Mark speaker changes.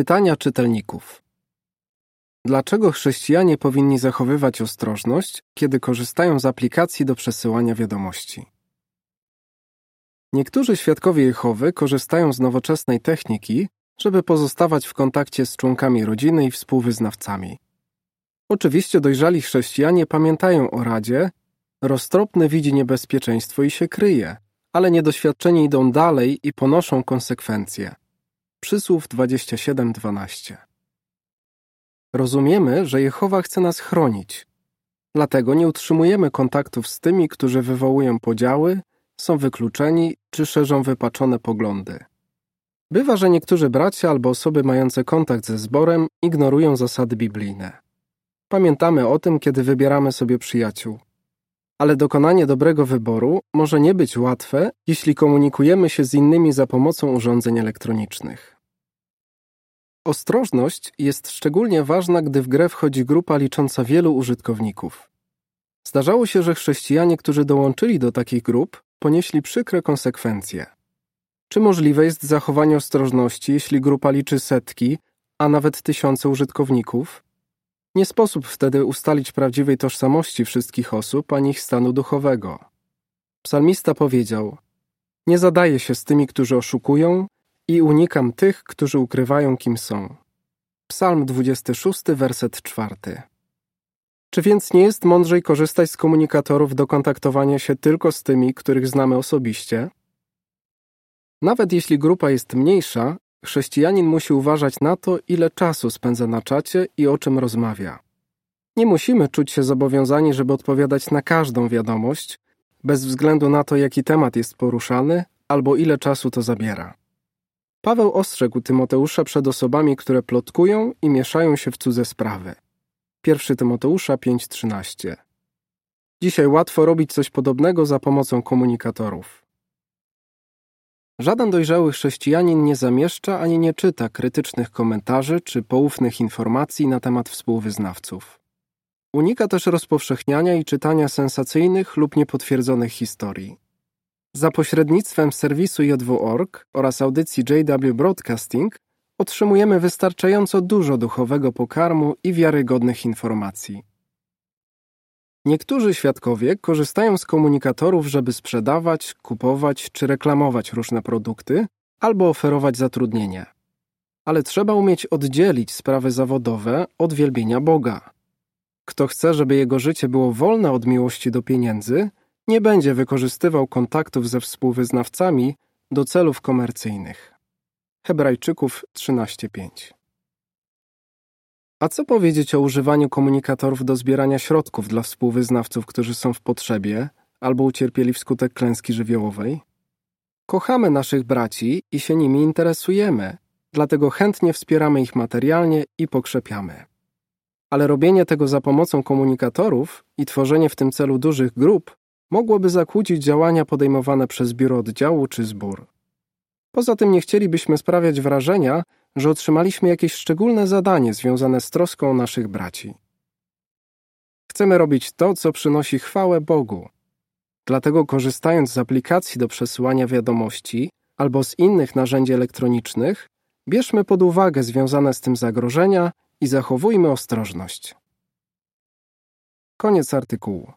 Speaker 1: Pytania czytelników. Dlaczego chrześcijanie powinni zachowywać ostrożność, kiedy korzystają z aplikacji do przesyłania wiadomości? Niektórzy świadkowie Jehowy korzystają z nowoczesnej techniki, żeby pozostawać w kontakcie z członkami rodziny i współwyznawcami. Oczywiście dojrzali chrześcijanie pamiętają o radzie, roztropny widzi niebezpieczeństwo i się kryje, ale niedoświadczeni idą dalej i ponoszą konsekwencje. Przysłów 27:12. Rozumiemy, że Jehowa chce nas chronić. Dlatego nie utrzymujemy kontaktów z tymi, którzy wywołują podziały, są wykluczeni czy szerzą wypaczone poglądy. Bywa, że niektórzy bracia albo osoby mające kontakt ze zborem ignorują zasady biblijne. Pamiętamy o tym, kiedy wybieramy sobie przyjaciół. Ale dokonanie dobrego wyboru może nie być łatwe, jeśli komunikujemy się z innymi za pomocą urządzeń elektronicznych. Ostrożność jest szczególnie ważna, gdy w grę wchodzi grupa licząca wielu użytkowników. Zdarzało się, że chrześcijanie, którzy dołączyli do takich grup, ponieśli przykre konsekwencje. Czy możliwe jest zachowanie ostrożności, jeśli grupa liczy setki, a nawet tysiące użytkowników? Nie sposób wtedy ustalić prawdziwej tożsamości wszystkich osób ani ich stanu duchowego. Psalmista powiedział: Nie zadaję się z tymi, którzy oszukują, i unikam tych, którzy ukrywają, kim są. Psalm 26, werset 4. Czy więc nie jest mądrzej korzystać z komunikatorów do kontaktowania się tylko z tymi, których znamy osobiście? Nawet jeśli grupa jest mniejsza, chrześcijanin musi uważać na to, ile czasu spędza na czacie i o czym rozmawia. Nie musimy czuć się zobowiązani, żeby odpowiadać na każdą wiadomość, bez względu na to, jaki temat jest poruszany albo ile czasu to zabiera. Paweł ostrzegł Tymoteusza przed osobami, które plotkują i mieszają się w cudze sprawy. 1 Tymoteusza 5:13. Dzisiaj łatwo robić coś podobnego za pomocą komunikatorów. Żaden dojrzały chrześcijanin nie zamieszcza ani nie czyta krytycznych komentarzy czy poufnych informacji na temat współwyznawców. Unika też rozpowszechniania i czytania sensacyjnych lub niepotwierdzonych historii. Za pośrednictwem serwisu JW.org oraz audycji JW Broadcasting otrzymujemy wystarczająco dużo duchowego pokarmu i wiarygodnych informacji. Niektórzy świadkowie korzystają z komunikatorów, żeby sprzedawać, kupować czy reklamować różne produkty albo oferować zatrudnienie. Ale trzeba umieć oddzielić sprawy zawodowe od wielbienia Boga. Kto chce, żeby jego życie było wolne od miłości do pieniędzy, nie będzie wykorzystywał kontaktów ze współwyznawcami do celów komercyjnych. Hebrajczyków 13:5 A co powiedzieć o używaniu komunikatorów do zbierania środków dla współwyznawców, którzy są w potrzebie albo ucierpieli wskutek klęski żywiołowej? Kochamy naszych braci i się nimi interesujemy, dlatego chętnie wspieramy ich materialnie i pokrzepiamy. Ale robienie tego za pomocą komunikatorów i tworzenie w tym celu dużych grup mogłoby zakłócić działania podejmowane przez biuro oddziału czy zbór. Poza tym nie chcielibyśmy sprawiać wrażenia, że otrzymaliśmy jakieś szczególne zadanie związane z troską o naszych braci. Chcemy robić to, co przynosi chwałę Bogu. Dlatego korzystając z aplikacji do przesyłania wiadomości albo z innych narzędzi elektronicznych, bierzmy pod uwagę związane z tym zagrożenia i zachowujmy ostrożność. Koniec artykułu.